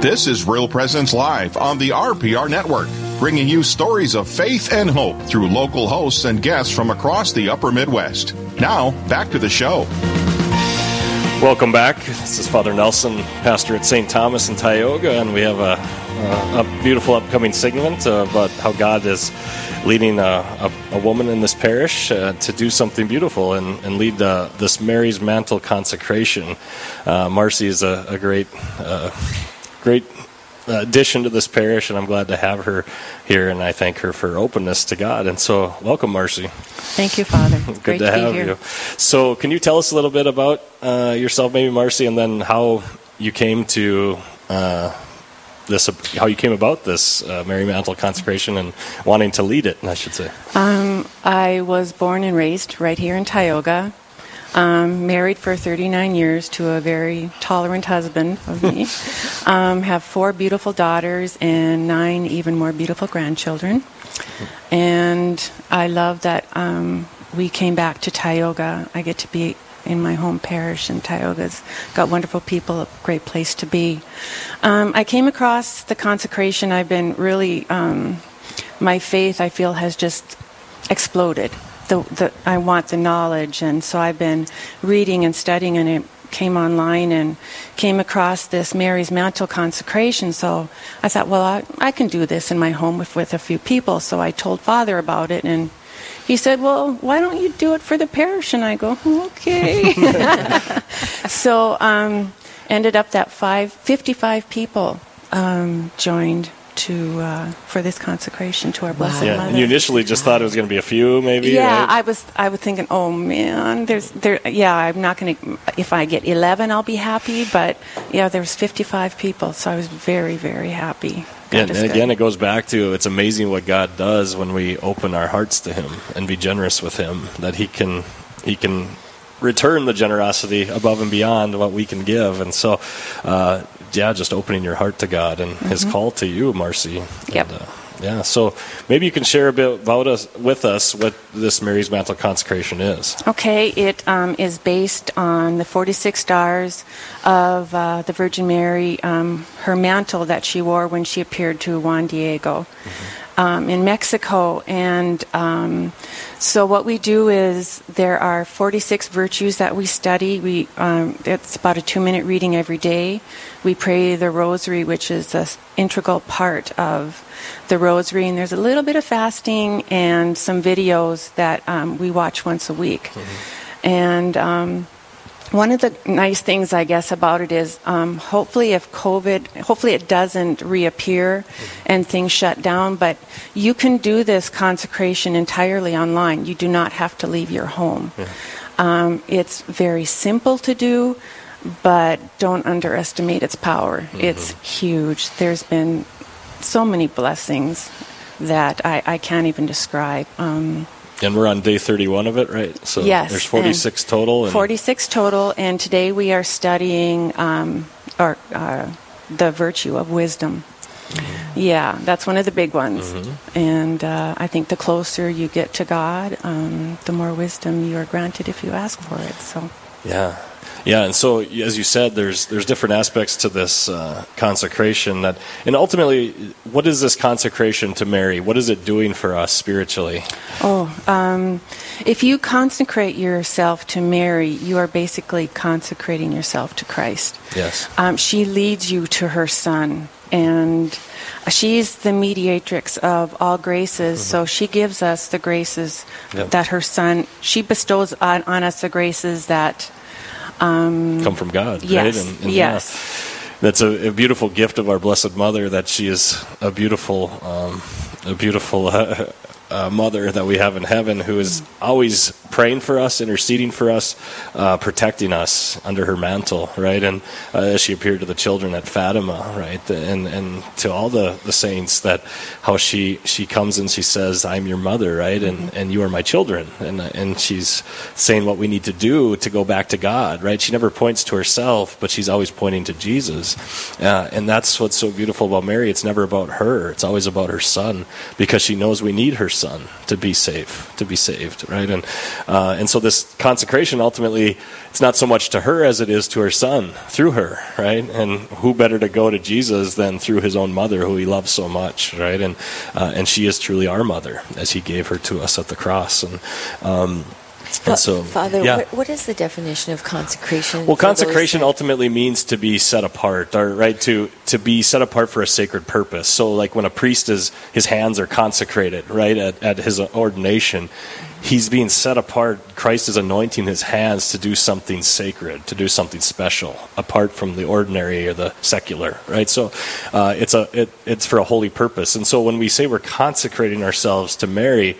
This is Real Presence Live on the RPR Network, bringing you stories of faith and hope through local hosts and guests from across the upper Midwest. Now, back to the show. Welcome back. This is Father Nelson, pastor at St. Thomas in Tioga, and we have a, a, beautiful upcoming segment about how God is leading a, a, a woman in this parish uh, to do something beautiful and, and lead uh, this Mary's Mantle consecration. Uh, Marcy is a, great, uh, great addition to this parish, and I'm glad to have her here, and I thank her for her openness to God. And so, welcome, Marcy. Thank you, Father. Good Great to, to have you. So, can you tell us a little bit about uh, yourself, maybe Marcy, and then how you came to uh, this, how you came about this uh, Mary Mantle consecration and wanting to lead it? I should say. Um, I was born and raised right here in Tioga. Um, married for 39 years to a very tolerant husband of me. um, have four beautiful daughters and nine even more beautiful grandchildren. And I love that um, we came back to Tioga. I get to be in my home parish, and Tioga's got wonderful people, a great place to be. Um, I came across the consecration. I've been really, um, my faith, I feel, has just exploded. The, the, I want the knowledge, and so I've been reading and studying, and it came online and came across this Mary's Mantle consecration. So I thought, well, I, I can do this in my home with, with a few people. So I told Father about it, and he said, well, why don't you do it for the parish? And I go, okay. so um, ended up that five, 55 people um, joined to uh, for this consecration to our Blessed yeah. Mother. And you initially just thought it was going to be a few, maybe. Yeah, right? I was. I was thinking, oh man, there's there. Yeah, I'm not going to. If I get 11, I'll be happy. But yeah, there was 55 people, so I was very, very happy. Yeah, and again, it goes back to it's amazing what God does when we open our hearts to Him and be generous with Him. That He can He can return the generosity above and beyond what we can give. And so, uh, yeah, just opening your heart to God and mm-hmm. His call to you, Marcy. Yep. And, uh, yeah, so maybe you can share a bit about us with us what this Mary's Mantle consecration is. Okay, it um, is based on the 46 stars of uh, the Virgin Mary, um, her mantle that she wore when she appeared to Juan Diego. Mm-hmm um, in Mexico. And um, so what we do is there are 46 virtues that we study. We um, it's about a two-minute reading every day. We pray the Rosary, which is an integral part of the Rosary, and there's a little bit of fasting and some videos that um, we watch once a week. Mm-hmm. And um, one of the nice things, I guess, about it is um, hopefully if COVID, hopefully it doesn't reappear and things shut down, but you can do this consecration entirely online. You do not have to leave your home. Yeah. Um, it's very simple to do, but don't underestimate its power. Mm-hmm. It's huge. There's been so many blessings that I, I can't even describe. Um, and we're on day 31 of it, right? So yes, there's 46 total. 46 total, and today we are studying um, our, uh, the virtue of wisdom. Mm-hmm. Yeah, that's one of the big ones. Mm-hmm. And uh, I think the closer you get to God, um, the more wisdom you are granted if you ask for it. So. Yeah, yeah, and so as you said, there's there's different aspects to this uh, consecration that, and ultimately, what is this consecration to Mary? What is it doing for us spiritually? Oh, um, if you consecrate yourself to Mary, you are basically consecrating yourself to Christ. Yes. Um, she leads you to her Son, and she's the mediatrix of all graces. Mm-hmm. So she gives us the graces yep. that her Son. She bestows on, on us the graces that um, come from God, yes, right? And, and yes. Yeah, that's a, a, beautiful gift of our Blessed Mother that she is a beautiful, um, a beautiful uh, uh, mother that we have in heaven who is always praying for us, interceding for us, uh, protecting us under her mantle, right? And uh, as she appeared to the children at Fatima, right? And and to all the, the saints that how she she comes and she says, "I'm your mother," right? And mm-hmm. and you are my children, and and she's saying what we need to do to go back to God, right? She never points to herself, but she's always pointing to Jesus, uh, and that's what's so beautiful about Mary. It's never about her; it's always about her son because she knows we need her son to be safe, to be saved, right? And uh, and so this consecration ultimately, it's not so much to her as it is to her son through her, right? And who better to go to Jesus than through his own mother, who he loves so much, right? And uh, and she is truly our mother, as he gave her to us at the cross, and. Um, and so, Father, yeah. what, what is the definition of consecration? Well, consecration ultimately means to be set apart, or right to to be set apart for a sacred purpose. So, like when a priest is his hands are consecrated, right at, at his ordination, he's being set apart. Christ is anointing his hands to do something sacred, to do something special, apart from the ordinary or the secular, right? So, uh, it's a it, it's for a holy purpose. And so, when we say we're consecrating ourselves to Mary,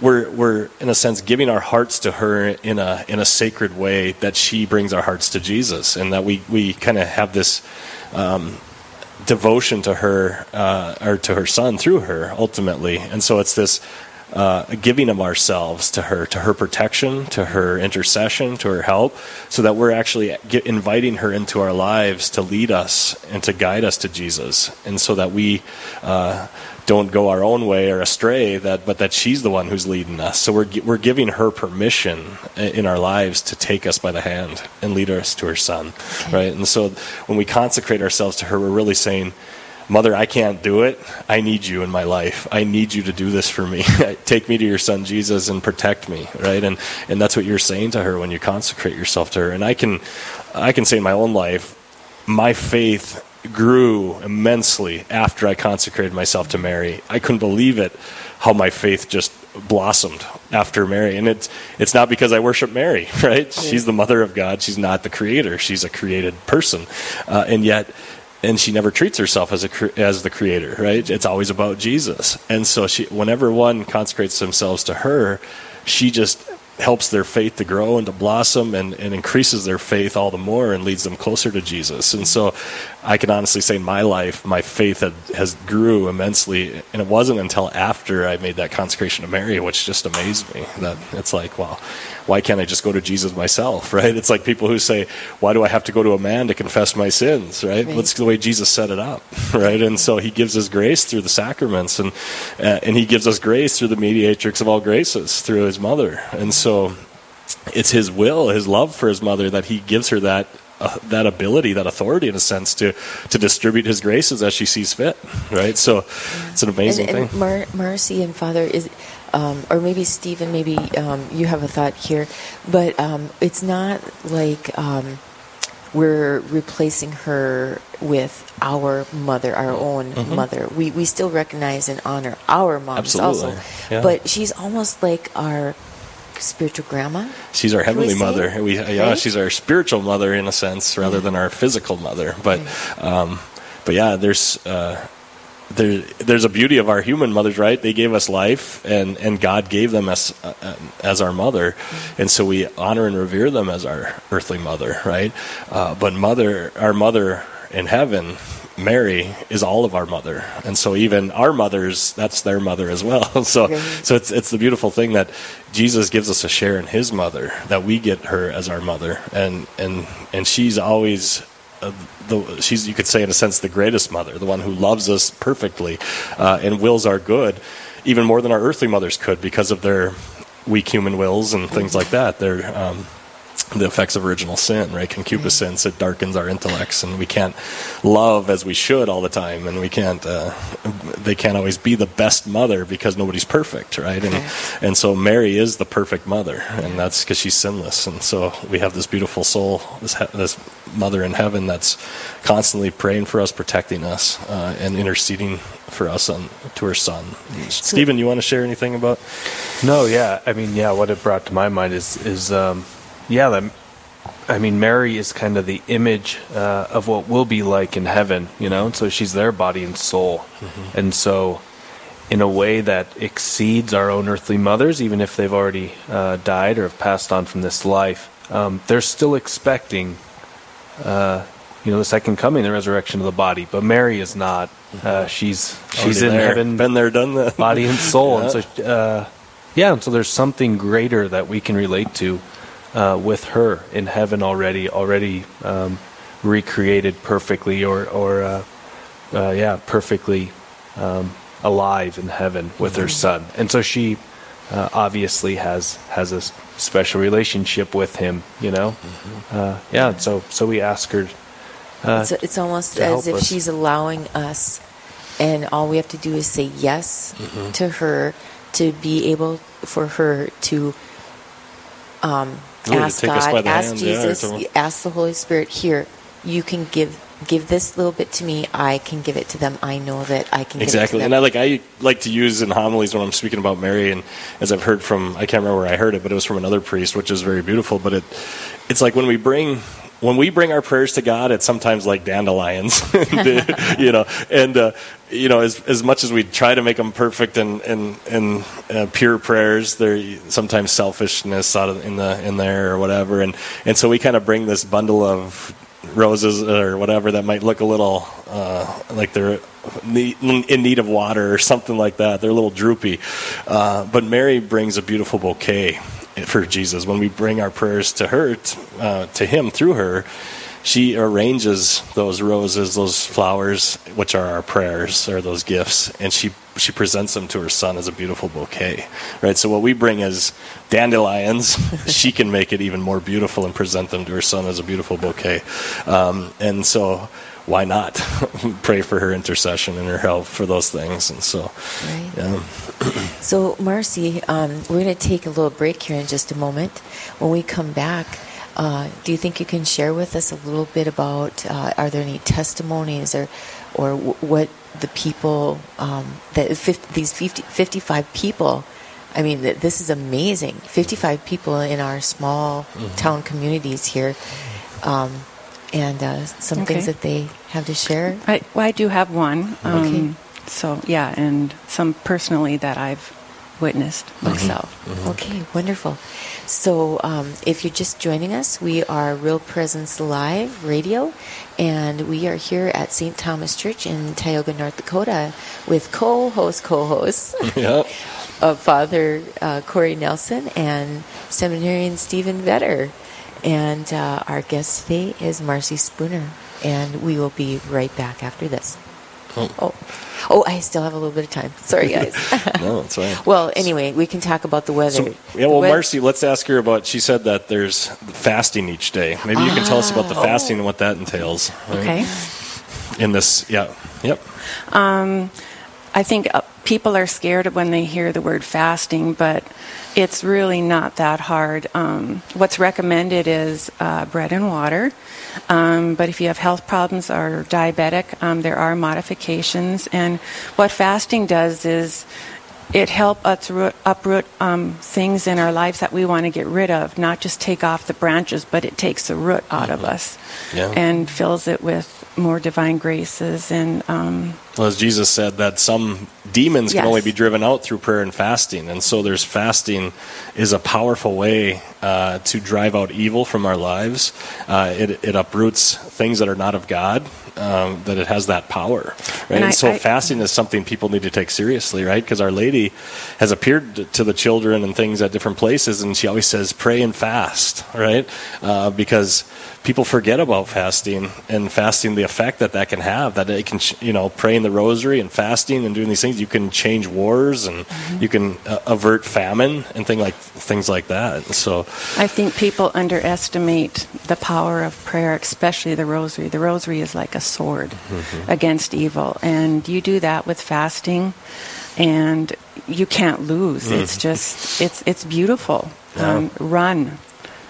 we're we're in a sense giving our hearts to her in a in a sacred way that she brings our hearts to Jesus, and that we we kind of have this. Um, devotion to her uh, or to her son through her ultimately and so it's this uh, giving of ourselves to her to her protection to her intercession to her help so that we're actually inviting her into our lives to lead us and to guide us to jesus. And so that we uh, don't go our own way or astray that but that she's the one who's leading us. So we're we're giving her permission in our lives to take us by the hand and lead us to her son right? And so when we consecrate ourselves to her we're really saying mother i can't do it i need you in my life i need you to do this for me take me to your son jesus and protect me right and and that's what you're saying to her when you consecrate yourself to her and i can i can say in my own life my faith grew immensely after I consecrated myself to Mary. I couldn't believe it how my faith just blossomed after Mary. And it's it's not because I worship Mary, right? She's the mother of God. She's not the creator. She's a created person. Uh, and yet and she never treats herself as a as the creator, right? It's always about Jesus. And so she whenever one consecrates themselves to her, she just helps their faith to grow and to blossom and, and increases their faith all the more and leads them closer to Jesus. And so I can honestly say in my life, my faith had, has grew immensely. And it wasn't until after I made that consecration to Mary, which just amazed me that it's like, well, why can't I just go to Jesus myself, right? It's like people who say, why do I have to go to a man to confess my sins, right? Right. That's the way Jesus set it up, right? And so he gives us grace through the sacraments and, uh, and he gives us grace through the mediatrix of all graces, through his mother. And so it's his will, his love for his mother that he gives her that uh, that ability, that authority, in a sense, to to distribute his graces as she sees fit. Right. So it's an amazing and, and thing. Mar- Marcy and Father is, um, or maybe Stephen, maybe um, you have a thought here, but um, it's not like um, we're replacing her with our mother, our own mother. We we still recognize and honor our moms Mm-hmm. Absolutely, also, yeah. but she's almost like our spiritual grandma. She's our Can we heavenly mother. We, yeah, Right? she's our spiritual mother in a sense, rather than our physical mother. But, um, but yeah, there's uh, there, there's a beauty of our human mothers, right? They gave us life, and, and God gave them as uh, as our mother, and so we honor and revere them as our earthly mother, right? Uh, but mother, our mother in heaven. Mary is all of our mother, and so even our mothers, that's their mother as well. So, so it's it's the beautiful thing that Jesus gives us a share in His mother, that we get her as our mother, and and and she's always. Uh, the, she's, you could say, in a sense, the greatest mother, the one who loves us perfectly uh, and wills our good, even more than our earthly mothers could, because of their weak human wills and things like that. They're um, the effects of original sin, right? Concupiscence, it darkens our intellects, and we can't love as we should all the time, and we can't. Uh, they can't always be the best mother because nobody's perfect, right? And and so Mary is the perfect mother, and that's because she's sinless, and so we have this beautiful soul, this this mother in heaven that's constantly praying for us, protecting us, uh, and interceding for us on to her son. Stephen, you want to share anything about? No, yeah. I mean, yeah. What it brought to my mind is is um, yeah. That, I mean, Mary is kind of the image uh, of what will be like in heaven, you know. And so she's their body and soul, and so in a way that exceeds our own earthly mothers, even if they've already uh, died or have passed on from this life. Um, they're still expecting, uh, you know, the second coming, the resurrection of the body. But Mary is not. Uh, she's she's Already in there. heaven, been there, done that. body and soul. Yeah. And so, uh, yeah, and so there's something greater that we can relate to uh, with her in heaven already, already um, recreated perfectly, or or uh, uh, yeah, perfectly um, alive in heaven with her son, and so she uh, obviously has has a special relationship with him. You know, uh, yeah. So so we ask her. Uh, it's, it's almost as if us. she's allowing us, and all we have to do is say yes Mm-hmm. to her to be able for her to um, to ask God, ask yeah, Jesus, to- ask the Holy Spirit. Here, you can give give this little bit to me. I can give it to them. I know that I can Exactly, give it and I like I like to use in homilies when I'm speaking about Mary, and as I've heard from I can't remember where I heard it, but it was from another priest, which is very beautiful. But it it's like when we bring when we bring our prayers to God, it's sometimes like dandelions, you know, and uh, you know as as much as we try to make them perfect and and and uh, pure prayers, there's sometimes selfishness out of in the in there or whatever, and and so we kind of bring this bundle of roses or whatever that might look a little uh, like they're in need of water or something like that. They're a little droopy. Uh, but Mary brings a beautiful bouquet for Jesus. When we bring our prayers to her, uh, to Him through her, she arranges those roses, those flowers, which are our prayers, or those gifts, and she she presents them to her son as a beautiful bouquet. Right. So what we bring as dandelions, she can make it even more beautiful and present them to her son as a beautiful bouquet. Um, and so. Why not pray for her intercession and her help for those things? And so, Right. yeah. So, Marcy, um, we're going to take a little break here in just a moment. When we come back, uh, do you think you can share with us a little bit about uh, are there any testimonies or or w- what the people um, that 50, these 50, 55 people? I mean, th- this is amazing. 55 people in our small town communities here, um, and uh, some Okay. things that they have to share. I, well, I do have one. Um, Okay. So, yeah, and some personally that I've witnessed myself. Okay, wonderful. So, um, if you're just joining us, we are Real Presence Live Radio, and we are here at St. Thomas Church in Tioga, North Dakota, with co-host co-hosts yeah. of Father uh, Corey Nelson and Seminarian Stephen Vetter, and uh, our guest today is Marcy Spooner, and we will be right back after this. Oh. Oh, oh, I still have a little bit of time. Sorry, guys. No, that's right. Well, anyway, we can talk about the weather. So, yeah, well, The wea- Marcy, let's ask her about. She said that there's fasting each day. Maybe you can tell us about the Ah. fasting and what that entails. right? Okay. In this, yeah, yep. Um, I think uh, people are scared when they hear the word fasting, but it's really not that hard. Um, what's recommended is uh, bread and water. Um, but if you have health problems or diabetic, um, there are modifications. And what fasting does is it helps us root, uproot um, things in our lives that we want to get rid of, not just take off the branches, but it takes the root out of us Yeah. and fills it with more divine graces and um, Well, as Jesus said, that some demons can Yes. only be driven out through prayer and fasting, and so there's fasting is a powerful way uh, to drive out evil from our lives. Uh, it, it uproots things that are not of God. Um, that it has that power, right? And And, I- so I- fasting is something people need to take seriously, right? Because Our Lady has appeared to- the children and things at different places, and she always says, "Pray and fast," right? Uh, because people forget about fasting and fasting the effect that that can have that it can you know praying the rosary and fasting and doing these things you can change wars and Mm-hmm. you can uh, avert famine and thing like things like that so I think people underestimate the power of prayer, especially the rosary. The rosary is like a sword against evil, and you do that with fasting, and you can't lose. It's just it's it's beautiful. Um, run.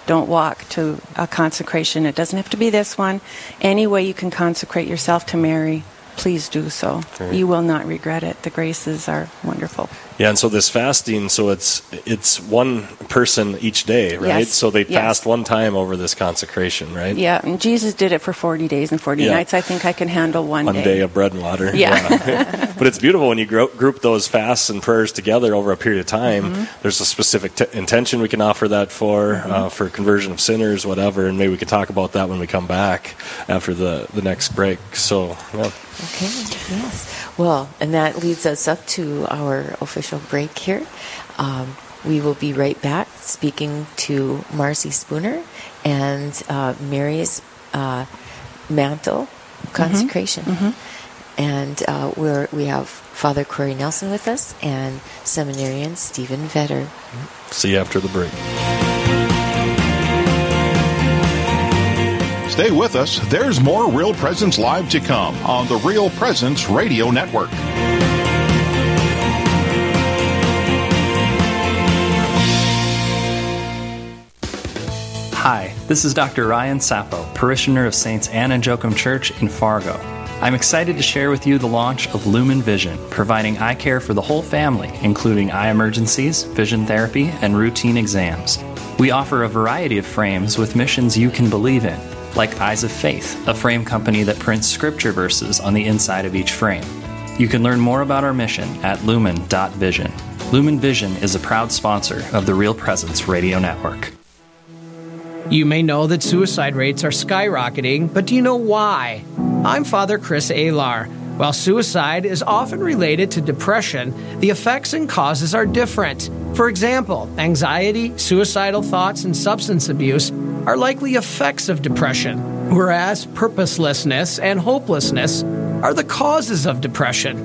Don't walk to a consecration. It doesn't have to be this one. Any way you can consecrate yourself to Mary, please do so. Great. You will not regret it. The graces are wonderful. yeah and so this fasting so it's it's one person each day right Yes. so they Yes. fast one time over this consecration right Yeah, and Jesus did it for 40 days and 40 Yeah. nights. I think I can handle one, one day of bread and water Yeah. but it's beautiful when you group those fasts and prayers together over a period of time. Mm-hmm. There's a specific t- intention we can offer that for, uh, for conversion of sinners, whatever, and maybe we can talk about that when we come back after the, the next break. So, yeah. Okay, yes. Well, and that leads us up to our official break here. Um, we will be right back speaking to Marcy Spooner and uh, Mary's uh, mantle consecration. And uh, we're, we have Father Corey Nelson with us and seminarian Stephen Vetter. See you after the break. Stay with us. There's more Real Presence Live to come on the Real Presence Radio Network. Hi, this is Dr. Ryan Sappo, parishioner of Saints Anne and Joachim Church in Fargo. I'm excited to share with you the launch of Lumen Vision, providing eye care for the whole family, including eye emergencies, vision therapy, and routine exams. We offer a variety of frames with missions you can believe in, like Eyes of Faith, a frame company that prints scripture verses on the inside of each frame. You can learn more about our mission at lumen.vision. Lumen Vision is a proud sponsor of the Real Presence Radio Network. You may know that suicide rates are skyrocketing, but do you know why? I'm Father Chris Alar. While suicide is often related to depression, the effects and causes are different. For example, anxiety, suicidal thoughts, and substance abuse are likely effects of depression, whereas purposelessness and hopelessness are the causes of depression.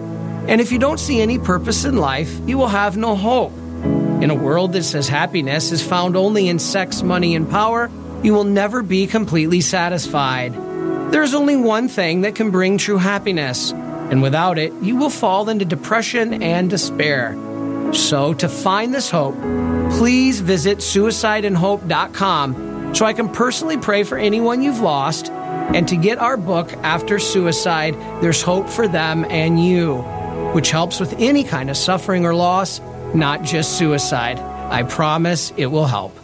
And if you don't see any purpose in life, you will have no hope. In a world that says happiness is found only in sex, money, and power, you will never be completely satisfied. There is only one thing that can bring true happiness, and without it, you will fall into depression and despair. So, to find this hope, please visit suicideandhope.com so I can personally pray for anyone you've lost and to get our book, After Suicide There's Hope for Them and You, which helps with any kind of suffering or loss, not just suicide. I promise it will help.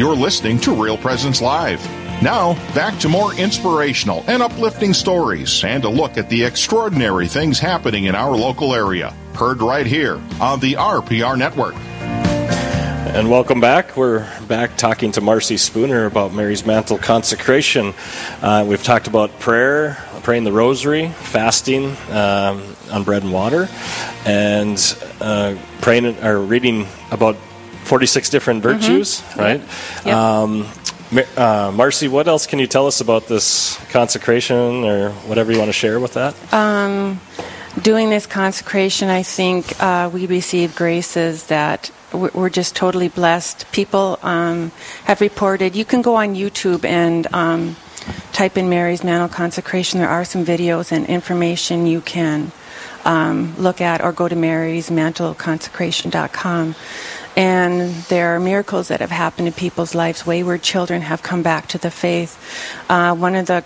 You're listening to Real Presence Live. Now, back to more inspirational and uplifting stories and a look at the extraordinary things happening in our local area. Heard right here on the RPR Network. And welcome back. We're back talking to Marcy Spooner about Mary's Mantle consecration. Uh, we've talked about prayer, praying the rosary, fasting um, on bread and water, and uh, praying or reading about 46 different Mm-hmm. virtues, right? Yep. Um, uh, Marcy, what else can you tell us about this consecration or whatever you want to share with that? doing this consecration, I think uh, we receive graces that we're we're just totally blessed. People um, have reported. You can go on YouTube and um, type in Mary's Mantle consecration. There are some videos and information you can um, look at, or go to marysmantleconsecration.com. And there are miracles that have happened in people's lives. Wayward children have come back to the faith. Uh, one of the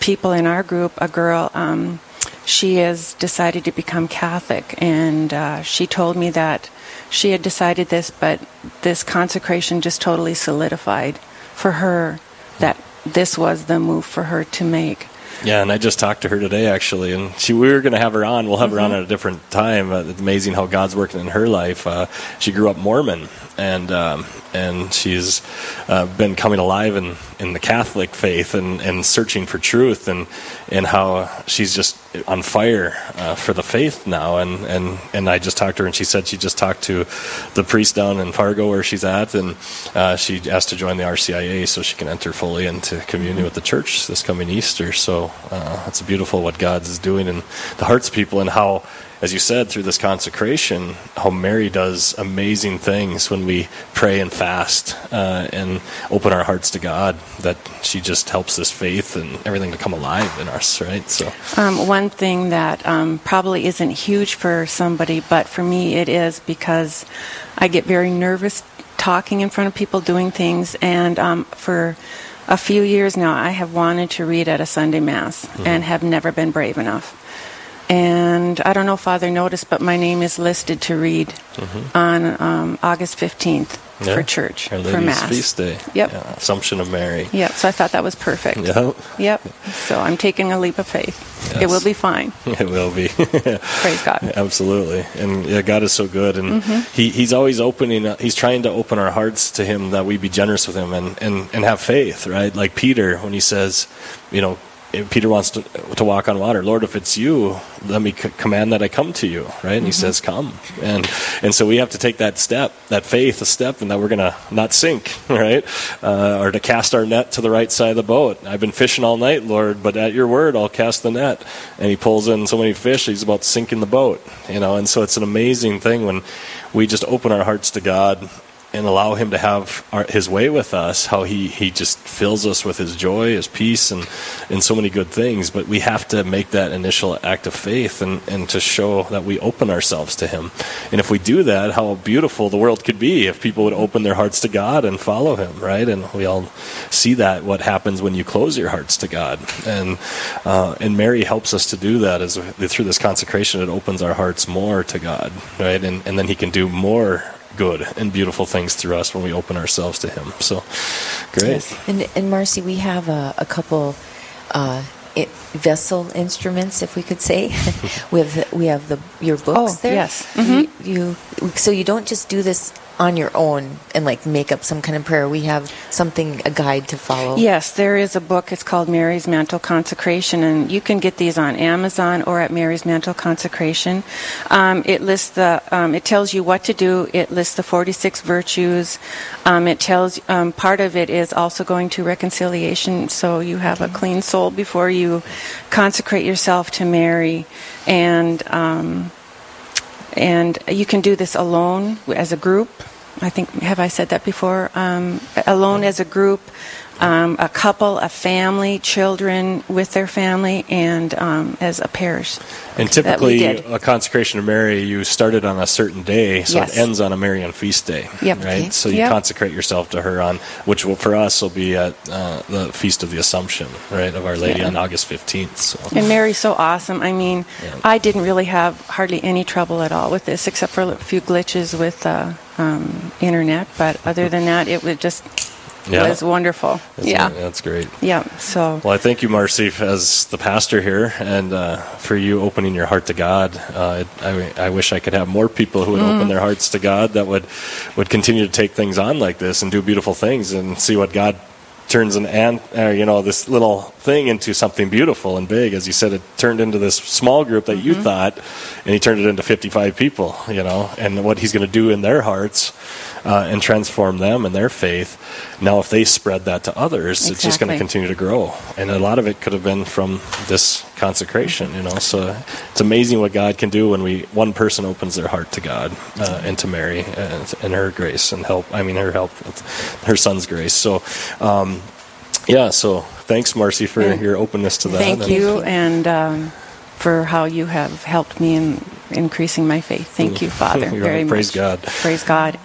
people in our group, a girl, um, she has decided to become Catholic, and uh, she told me that she had decided this, but this consecration just totally solidified for her that this was the move for her to make. Yeah, and I just talked to her today actually, and she we were going to have her on. We'll have her on Mm-hmm. at a different time. Uh, it's amazing how God's working in her life. Uh, she grew up Mormon, and um, and she's uh, been coming alive in, in the Catholic faith and, and searching for truth, and and how she's just on fire uh, for the faith now. And, and and I just talked to her, and she said she just talked to the priest down in Fargo where she's at, and uh, she asked to join the RCIA so she can enter fully into communion with the church this coming Easter. So uh, it's beautiful what God is doing in the hearts of people, and how, as you said, through this consecration, how Mary does amazing things when we pray and fast uh, and open our hearts to God. That she just helps this faith and everything to come alive in us, right? So. Um, one thing that um, probably isn't huge for somebody, but for me it is because I get very nervous talking in front of people, doing things, and um, for a few years now I have wanted to read at a Sunday Mass and have never been brave enough. And I don't know if Father noticed, but my name is listed to read on um, August 15th Yeah. for church, Our for Mass. feast day. Yep. Yeah, Assumption of Mary. Yep, so I thought that was perfect. Yep. Yep. So I'm taking a leap of faith. It will be fine. It will be. Praise God. Absolutely, and yeah, God is so good, and Mm-hmm. he, He's always opening. He's trying to open our hearts to Him that we be generous with Him and, and, and have faith, right? Like Peter when he says, you know, if Peter wants to to walk on water. Lord, if it's you, let me c- command that I come to you, right? And he Mm-hmm. says, come, and and so we have to take that step, that faith, a step, and that we're gonna not sink, right? Uh, or to cast our net to the right side of the boat. I've been fishing all night, Lord, but at your word, I'll cast the net. And he pulls in so many fish, he's about sinking the boat, you know. And so it's an amazing thing when we just open our hearts to God and allow him to have our, his way with us how he, he just fills us with his joy his peace and, and so many good things. But we have to make that initial act of faith and, and to show that we open ourselves to him. And if we do that how beautiful the world could be if people would open their hearts to god and follow him right? And we all see that what happens when you close your hearts to god. And uh, and mary helps us to do that as through this consecration it opens our hearts more to god right? And, and then he can do more good and beautiful things through us when we open ourselves to Him. So, great. And, and Marcy, we have a, a couple uh, i vessel instruments, if we could say. we have we have the your books Oh, there. yes. You, you so you don't just do this on your own and like make up some kind of prayer. We have something a guide to follow. Yes, there is a book. It's called Mary's Mantle Consecration, and you can get these on Amazon or at Mary's Mantle Consecration. Um, it lists the. Um, it tells you what to do. It lists the 46 virtues. Um, it tells. Um, part of it is also going to reconciliation, so you have a clean soul before you consecrate yourself to Mary, and. And you can do this alone as a group. I think have I said that before? Um, alone as a group, um, a couple, a family, children with their family, and um, as a parish. And typically, a consecration of Mary, you start it on a certain day, so Yes. it ends on a Marian feast day. Yep. Right? Okay. So you Yep. consecrate yourself to her on, which will, for us will be at uh, the Feast of the Assumption, right, of Our Lady Yeah. on August 15th. So. And Mary's so awesome. I mean, Yeah. I didn't really have hardly any trouble at all with this, except for a few glitches with the um, internet. But other than that, it was just Yeah. was wonderful. Isn't yeah, it? That's great. yeah. So Well, I thank you, Marcy, as the pastor here, and uh, for you opening your heart to God. Uh, I, I wish I could have more people who would Mm. open their hearts to God that would would continue to take things on like this and do beautiful things and see what God turns an ant, uh, you know, this little thing into something beautiful and big. As you said, it turned into this small group that you Mm-hmm. thought, and he turned it into 55 people, you know, and what he's going to do in their hearts uh, and transform them and their faith. Now, if they spread that to others, it's just going to continue to grow. And a lot of it could have been from this consecration, you know. So it's amazing what God can do when we one person opens their heart to God uh, and to Mary and, and her grace and help. I mean, her help, with her son's grace. So, um, yeah. So thanks, Marcy, for Yeah. your openness to that. Thank you, and um, for how you have helped me in increasing my faith. Thank you, Father, very right. Praise much. God. Praise God.